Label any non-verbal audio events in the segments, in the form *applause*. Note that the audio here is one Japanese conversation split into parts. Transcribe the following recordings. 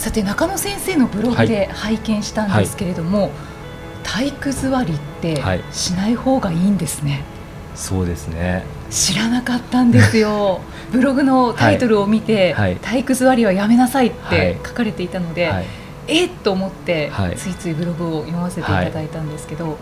さて中野先生のブログで拝見したんですけれども、はい、体育座りってしない方がいいんですね、はい、そうですね。知らなかったんですよ。*laughs* ブログのタイトルを見て、はい、体育座りはやめなさいって書かれていたので、えっと思って、ついついブログを読ませていただいたんですけど、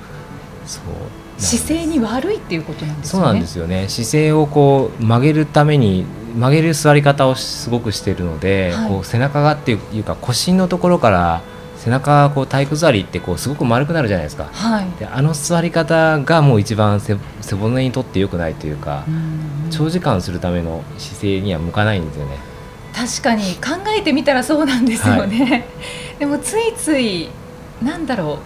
そう。姿勢に悪いっていうことなんですね。そうなんですよね。姿勢をこう曲げるために曲げる座り方をすごくしているので、はい、こう背中がっていうか腰のところから背中がこう体育座りってこうすごく丸くなるじゃないですか、はい、であの座り方がもう一番背骨にとってよくないというか長時間するための姿勢には向かないんですよね。確かに考えてみたらそうなんですよね、はい、*laughs* でもついついなんだろ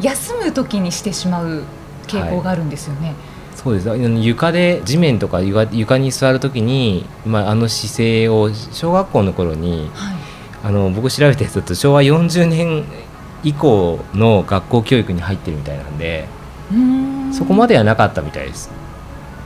う休む時にしてしまう傾向があるんですよね、そうです。床で地面とか床に座るときに、まあ、あの姿勢を小学校の頃に、はい、あの僕調べたやつだと昭和40年以降の学校教育に入ってるみたいなんでそこまではなかったみたいです。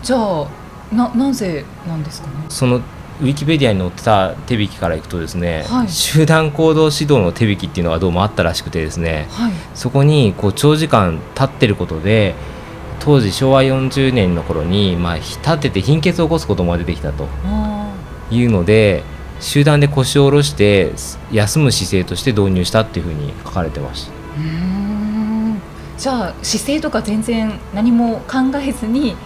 じゃあななぜなんですかね？そのウィキペディアに載ってた手引きからいくとですね、はい、集団行動指導の手引きっていうのがどうもあったらしくてですね、はい、そこにこう長時間立ってることで当時昭和40年の頃に、まあ、立てて貧血を起こすことも出てきたというので集団で腰を下ろして休む姿勢として導入したっていうふうに書かれてました。じゃあ姿勢とか全然何も考えずに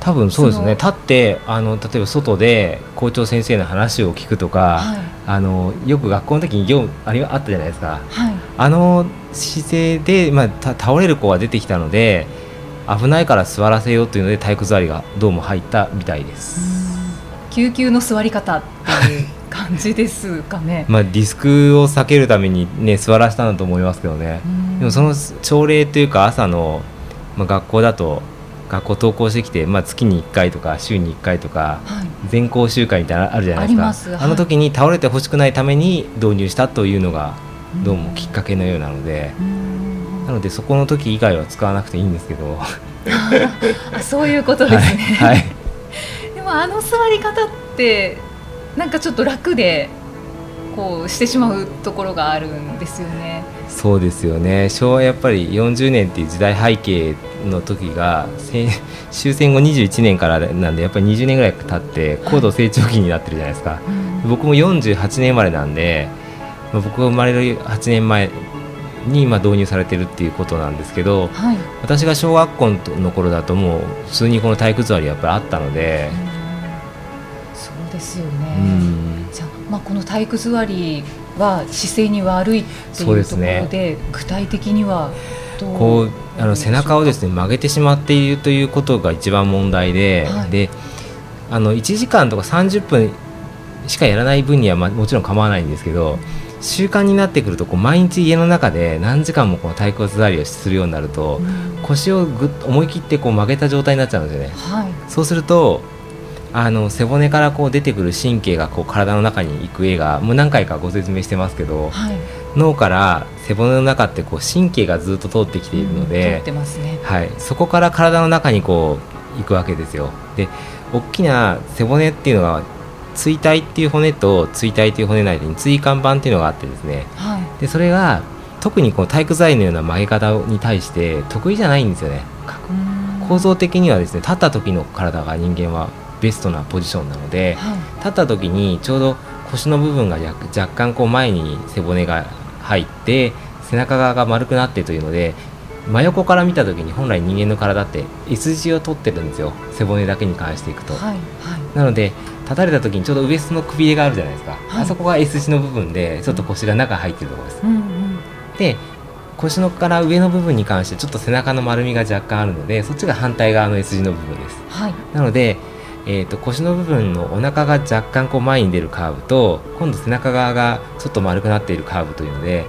多分そうですね。立ってあの例えば外で校長先生の話を聞くとか、はい、あのよく学校の時に業務ありあったじゃないですか、はい、あの姿勢で、まあ、倒れる子が出てきたので危ないから座らせようというので体育座りがどうも入ったみたいです。救急の座り方っていう感じですかね。*laughs* まあリスクを避けるためにね座らせたんだと思いますけどね。でもその朝礼というか朝の、まあ、学校だと学校登校してきて、まあ、月に1回とか週に1回とか、はい、全校集会みたいなのあるじゃないですか。あ,、の時に倒れてほしくないために導入したというのがどうもきっかけのようなので。なのでそこの時以外は使わなくていいんですけど。*laughs* そういうことですね、はい、はい、*laughs* でもあの座り方ってなんかちょっと楽でこうしてしまうところがあるんですよね。そうですよね。昭和やっぱり40年っていう時代背景の時が終戦後21年からなんでやっぱり20年ぐらい経って高度成長期になってるじゃないですか、はい。うん、僕も48年生まれなんで僕が生まれる8年前に今導入されてるっていうことなんですけど、はい、私が小学校の頃だともう普通にこの体育座りやっぱりあったので、そうですよね、じゃまあ、この体育座りは姿勢に悪いっていうところで、ね、具体的にはこうあの背中をですね曲げてしまっているということが一番問題ではい、であの1時間とか30分しかやらない分には、まあ、もちろん構わないんですけど習慣になってくるとこう毎日家の中で何時間もこの体骨座りをするようになると、うん、腰をぐっと思い切ってこう曲げた状態になっちゃうんですよね、はい、そうするとあの背骨からこう出てくる神経がこう体の中に行く絵がもう何回かご説明してますけど、はい、脳から背骨の中ってこう神経がずっと通ってきているので、うんね、はい、そこから体の中にこう行くわけですよ。で大きな背骨っていうのが椎体っていう骨と椎体っていう骨の間に椎間板っていうのがあってですね、はい、でそれが特にこの体育座りのような曲げ方に対して得意じゃないんですよね。構造的にはですね立った時の体が人間はベストなポジションなので、はい、立った時にちょうど腰の部分が若干こう前に背骨が入って背中側が丸くなってというので真横から見た時に本来人間の体って S 字を取ってるんですよ。背骨だけに関していくと、はいはい、なので立たれた時にちょうどウエストのくびれがあるじゃないですか、はい、あそこが S 字の部分でちょっと腰が中入ってるところです、うんうん、で腰のから上の部分に関してちょっと背中の丸みが若干あるのでそっちが反対側の S 字の部分です、はい、なので、えーと、腰の部分のお腹が若干こう前に出るカーブと今度背中側がちょっと丸くなっているカーブというので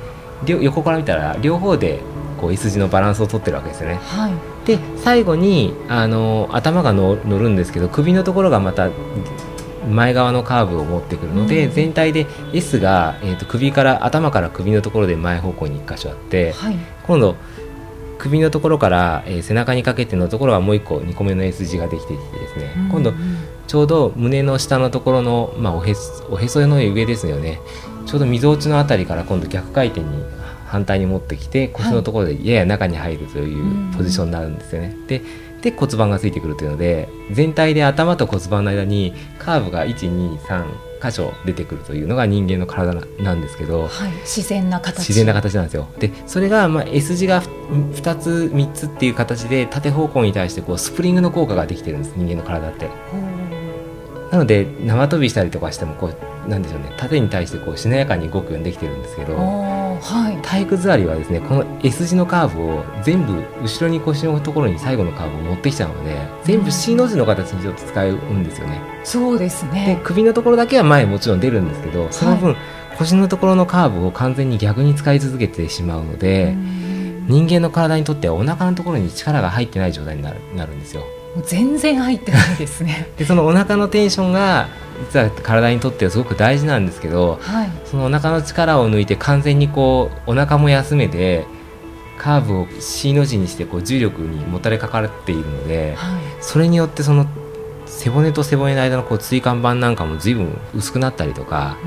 横から見たら両方でこう S 字のバランスをとってるわけですよね。はい、で最後にあの頭が乗るんですけど首のところがまた前側のカーブを持ってくるので、うん、全体で S が、えーと、首から頭から首のところで前方向に1箇所あって、はい、今度首のところから、えー、背中にかけてのところはもう1個2個目の S 字ができてきてですね、うん、今度ちょうど胸の下のところの、まあ、おへおへその上ですよね。ちょうどみぞおちの辺りから今度逆回転に反対に持ってきて腰のところでやや中に入るというポジションになるんですよね。でで骨盤がついてくるというので全体で頭と骨盤の間にカーブが123箇所出てくるというのが人間の体なんですけど、はい、自然な形。自然な形なんですよ。でそれがまあ S 字が2つ3つっていう形で縦方向に対してこうスプリングの効果ができてるんです人間の体って。なので縄跳びしたりとかしてもこうなんでしょうね。縦に対してこうしなやかに動くようにできてるんですけど、はい、体育座りはですねこの S 字のカーブを全部後ろに腰のところに最後のカーブを持ってきちゃうので全部 C の字の形にちょっと使うんですよね。そうですね。で首のところだけは前もちろん出るんですけどその分、はい、腰のところのカーブを完全に逆に使い続けてしまうので人間の体にとってはお腹のところに力が入ってない状態になるなるんですよ。全然入ってないですね。でそのお腹のテンションが実は体にとってはすごく大事なんですけど、はい、そのお腹の力を抜いて完全にこうお腹も休めてカーブを C の字にしてこう重力にもたれかかっているので、はい、それによってその背骨と背骨の間のこう椎間板なんかも随分薄くなったりとか。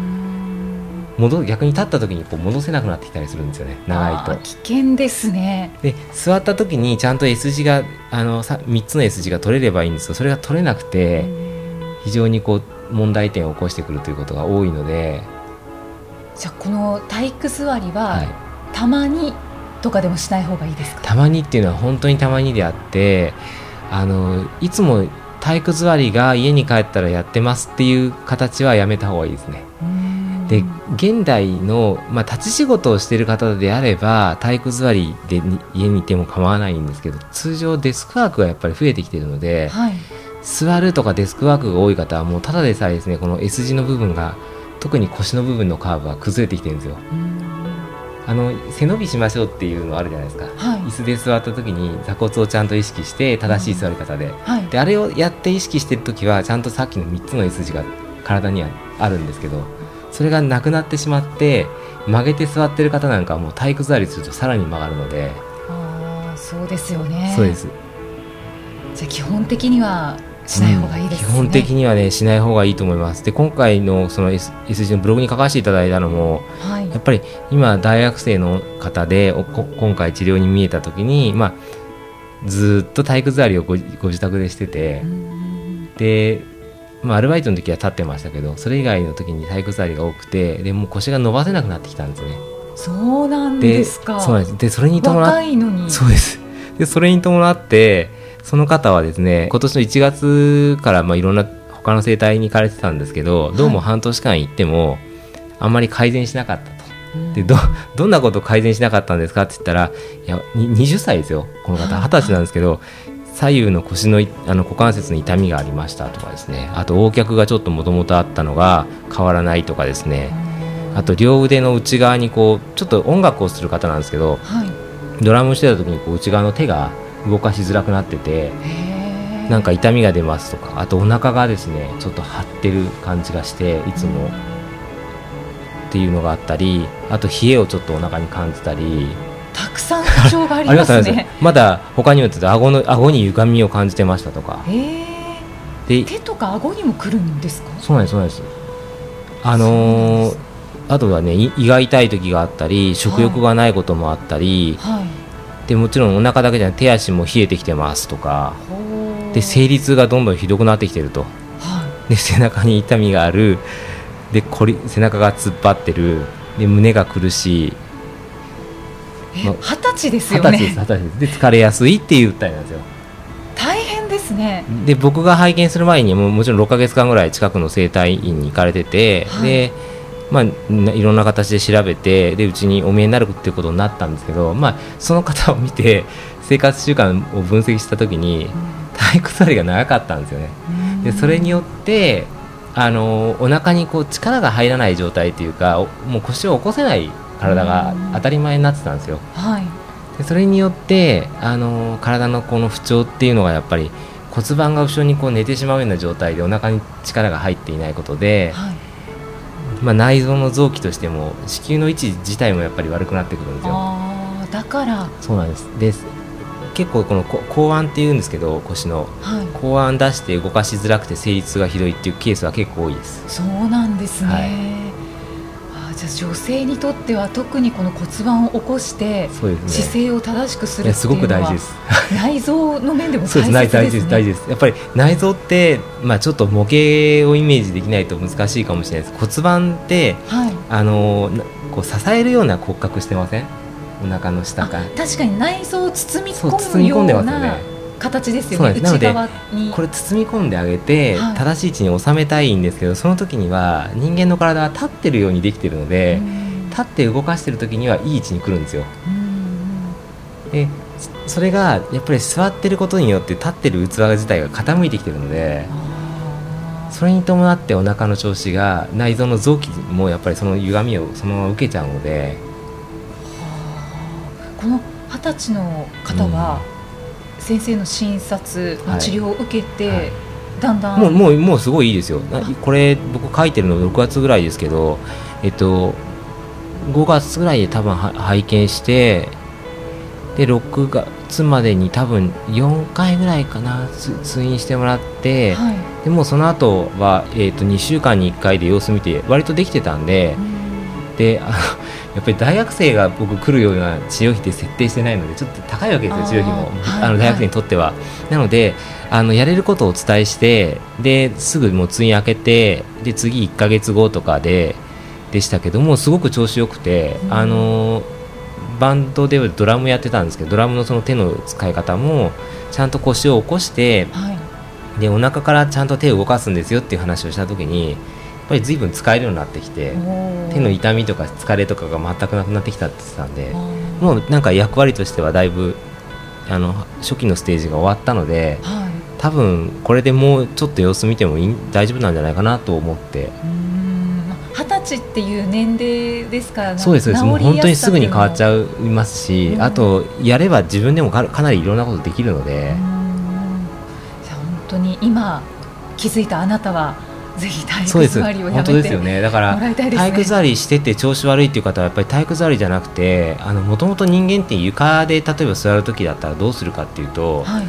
戻逆に立った時にこう戻せなくなってきたりするんですよね長いと。危険ですね。で座った時にちゃんと S 字があの3つの S 字が取れればいいんですけどそれが取れなくて非常にこう問題点を起こしてくるということが多いので。じゃあこの体育座りは、はい、たまにとかでもしない方がいいですか？たまにっていうのは本当にたまにであってあのいつも体育座りが家に帰ったらやってますっていう形はやめた方がいいですね。で現代の、まあ、立ち仕事をしている方であれば体育座りで家にいても構わないんですけど通常デスクワークがやっぱり増えてきているので、はい、座るとかデスクワークが多い方はもうただでさえですねこの S 字の部分が特に腰の部分のカーブが崩れてきてるんですよ。あの背伸びしましょうっていうのあるじゃないですか、はい、椅子で座った時に座骨をちゃんと意識して正しい座り方で。うん。はい、であれをやって意識してる時はちゃんとさっきの3つの S 字が体にはあるんですけどそれがなくなってしまって曲げて座ってる方なんかはもう体育座りするとさらに曲がるので。ああそうですよね。そうです。じゃあ基本的にはしない方がいいです、ね。うん、基本的にはねしない方がいいと思います。で今回のその S g のブログに書かせていただいたのも、はい、やっぱり今大学生の方で今回治療に見えた時にまあずっと体育座りをごご自宅でしててでまあ、アルバイトの時は立ってましたけどそれ以外の時に体育座りが多くてでも腰が伸ばせなくなってきたんですね。そうなんですか。そうなんです。でそれに伴ってそうです。でそれに伴ってその方はですね今年の1月からまあいろんな他の整体に行かれてたんですけどどうも半年間行ってもあんまり改善しなかったと。でど *laughs* どんなこと改善しなかったんですかって言ったらいや20歳ですよ。この方二十歳なんですけど左右の腰のあの股関節に痛みがありましたとかですね。あと横脚がちょっともともとあったのが変わらないとかですね。あと両腕の内側にこうちょっと音楽をする方なんですけど、はい、ドラムしてた時にこう内側の手が動かしづらくなっててなんか痛みが出ますとかあとお腹がですねちょっと張ってる感じがしていつも。っていうのがあったりあと冷えをちょっとお腹に感じたり。たくさん特徴がありますね。*laughs* まだ他にも顎の顎に歪みを感じてましたとか。で手とか顎にもくるんですか？そうなんですそうなんです。あのー、あとはね胃が痛い時があったり食欲がないこともあったり、はいはい、でもちろんお腹だけじゃなく手足も冷えてきてますとか。で生理痛がどんどんひどくなってきてると、はい、で背中に痛みがある。でこり背中が突っ張ってる。で胸が苦しい。二十歳ですよね。二十歳ですで疲れやすいっていう訴えなんですよ。大変ですね。で僕が拝見する前にももちろん6か月間ぐらい近くの整体院に行かれてて、はい、でまあ、いろんな形で調べてでうちにお見えになるっていうことになったんですけど、まあ、その方を見て生活習慣を分析した時に、体育座りが長かったんですよね。でそれによってあのお腹にこう力が入らない状態というかもう腰を起こせない体が当たり前になってたんですよ。はい、でそれによってあの体のこの不調っていうのがやっぱり骨盤が後ろにこう寝てしまうような状態でお腹に力が入っていないことで、はい、まあ、内臓の臓器としても子宮の位置自体もやっぱり悪くなってくるんですよ。だから。そうなんです。で結構この後腕っていうんですけど腰の、はい、後腕出して動かしづらくて生理痛がひどいっていうケースは結構多いです。そうなんですね、はいじゃ女性にとっては特にこの骨盤を起こして姿勢を正しくするっていうのは内臓の面でも大切ですね。大事です。大事です。やっぱり内臓ってまあちょっと模型をイメージできないと難しいかもしれないです。骨盤って、はい、あのこう支えるような骨格してません？お腹の下から。確かに内臓を包み込むような形ですよね。なのでこれ包み込んであげて、はい、正しい位置に収めたいんですけどその時には人間の体は立ってるようにできてるので立って動かしてる時にはいい位置に来るんですよ。でそれがやっぱり座ってることによって立ってる器自体が傾いてきてるのでそれに伴ってお腹の調子が内臓の臓器もやっぱりその歪みをそのまま受けちゃうので。この二十歳の方は、先生の診察の治療を受けて、はい。はい、だんだんもうもうもうすごいいいですよ。これ僕書いてるの6月ぐらいですけどえっと5月ぐらいで多分拝見してで6月までに多分4回ぐらいかな通院してもらって、はい、でもその後はえーと、と2週間に1回で様子見て割とできてたんで、うん、であのやっぱり大学生が僕来るような治療費って設定してないのでちょっと高いわけですよ治療費も、あの大学生にとっては、はい、なのであのやれることをお伝えしてですぐもう通院開けてで次1か月後とかででしたけどもすごく調子よくて、うん、あのバンドではドラムやってたんですけどドラムのその手の使い方もちゃんと腰を起こして、はい、でお腹からちゃんと手を動かすんですよっていう話をした時にぱり随分使えるようになってきて手の痛みとか疲れとかが全くなくなってきたって言ってたんでもうなんか役割としてはだいぶあの初期のステージが終わったので、はい、多分これでもうちょっと様子見てもいい大丈夫なんじゃないかなと思って。二十歳っていう年齢ですからそうですそうです。もう本当にすぐに変わっちゃいますし、あとやれば自分でもかなりいろんなことできるので。じゃ本当に今気づいたあなたはぜひ体育座りをやめてです。よね。だから体育座りしてて調子悪いっていう方はやっぱり体育座りじゃなくてもともと人間って床で例えば座る時だったらどうするかっていうと、はい、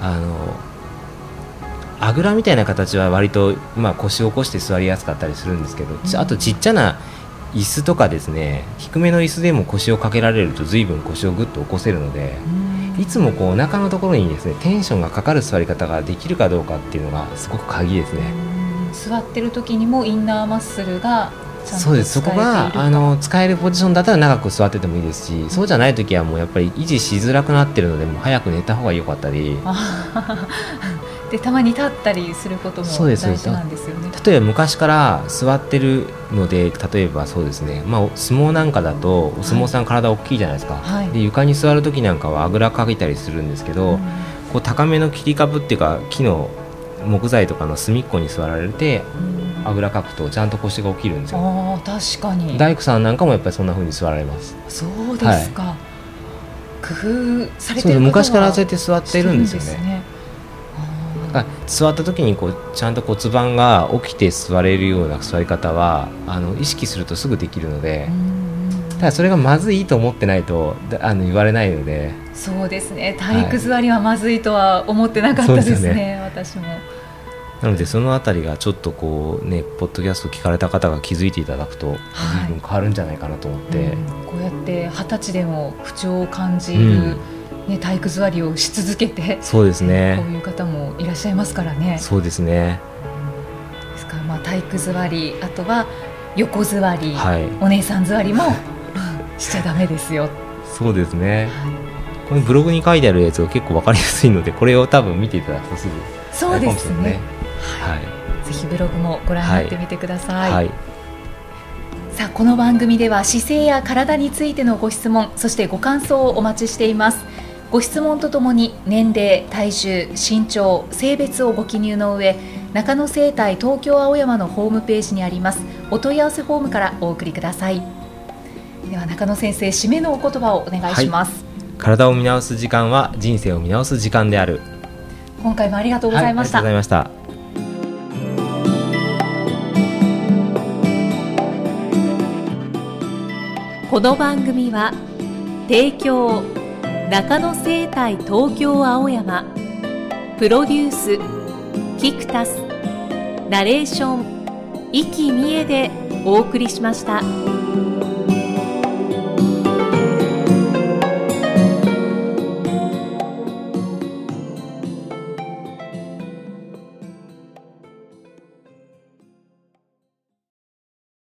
あのあぐらみたいな形は割と、まあ、腰を起こして座りやすかったりするんですけど、うん、あとちっちゃな椅子とかですね低めの椅子でも腰をかけられると随分腰をぐっと起こせるので。いつもこうお腹のところにですねテンションがかかる座り方ができるかどうかっていうのがすごく鍵ですね。座ってる時にもインナーマッスルがそうです。そこがあの使えるポジションだったら長く座っててもいいですしそうじゃない時はもうやっぱり維持しづらくなってるのでもう早く寝た方が良かったり。*laughs* でたまに立ったりすることも大事なんですよね。例えば昔から座ってるので例えばそうですね、まあ、相撲なんかだとお相撲さん体大きいじゃないですか、はい、で床に座る時なんかはあぐらかけたりするんですけど、うん、こう高めの切り株っていうか木の木材とかの隅っこに座られてあぐらかくとちゃんと腰が起きるんですよ。あ確かに。大工さんなんかもやっぱりそんなふうに座られます。そうですか、はい、工夫されてる昔からそうやって座っているんですよね、ね、あ座った時にこうちゃんと骨盤が起きて座れるような座り方はあの意識するとすぐできるのでただそれがまずいと思ってないとあの言われないので。そうですね。体育座りはまずいとは思ってなかったですねはい、ね。私も。なのでそのあたりがちょっとこうねポッドキャスト聞かれた方が気づいていただくと随分変わるんじゃないかなと思って、はいうん、こうやって二十歳でも不調を感じる、うん、ね、体育座りをし続けてそうですね。こういう方もいらっしゃいますからね。そうですね。ですからまあ体育座りあとは横座り、はい、お姉さん座りもしちゃだめですよ。そうですね、はい、このブログに書いてあるやつが結構わかりやすいのでこれを多分見ていただくとすぐそうですねはい、ぜひブログもご覧になってみてください、はい、さあこの番組では姿勢や体についてのご質問そしてご感想をお待ちしています。ご質問とともに年齢、体重、身長、性別をご記入の上中野生態東京青山のホームページにありますお問い合わせフォームからお送りください。では中野先生締めのお言葉をお願いします、はい、体を見直す時間は人生を見直す時間である。今回もありがとうございました、はい、ありがとうございましたこの番組は提供中野生態東京青山プロデュースキクタスナレーション生きみえでお送りしました。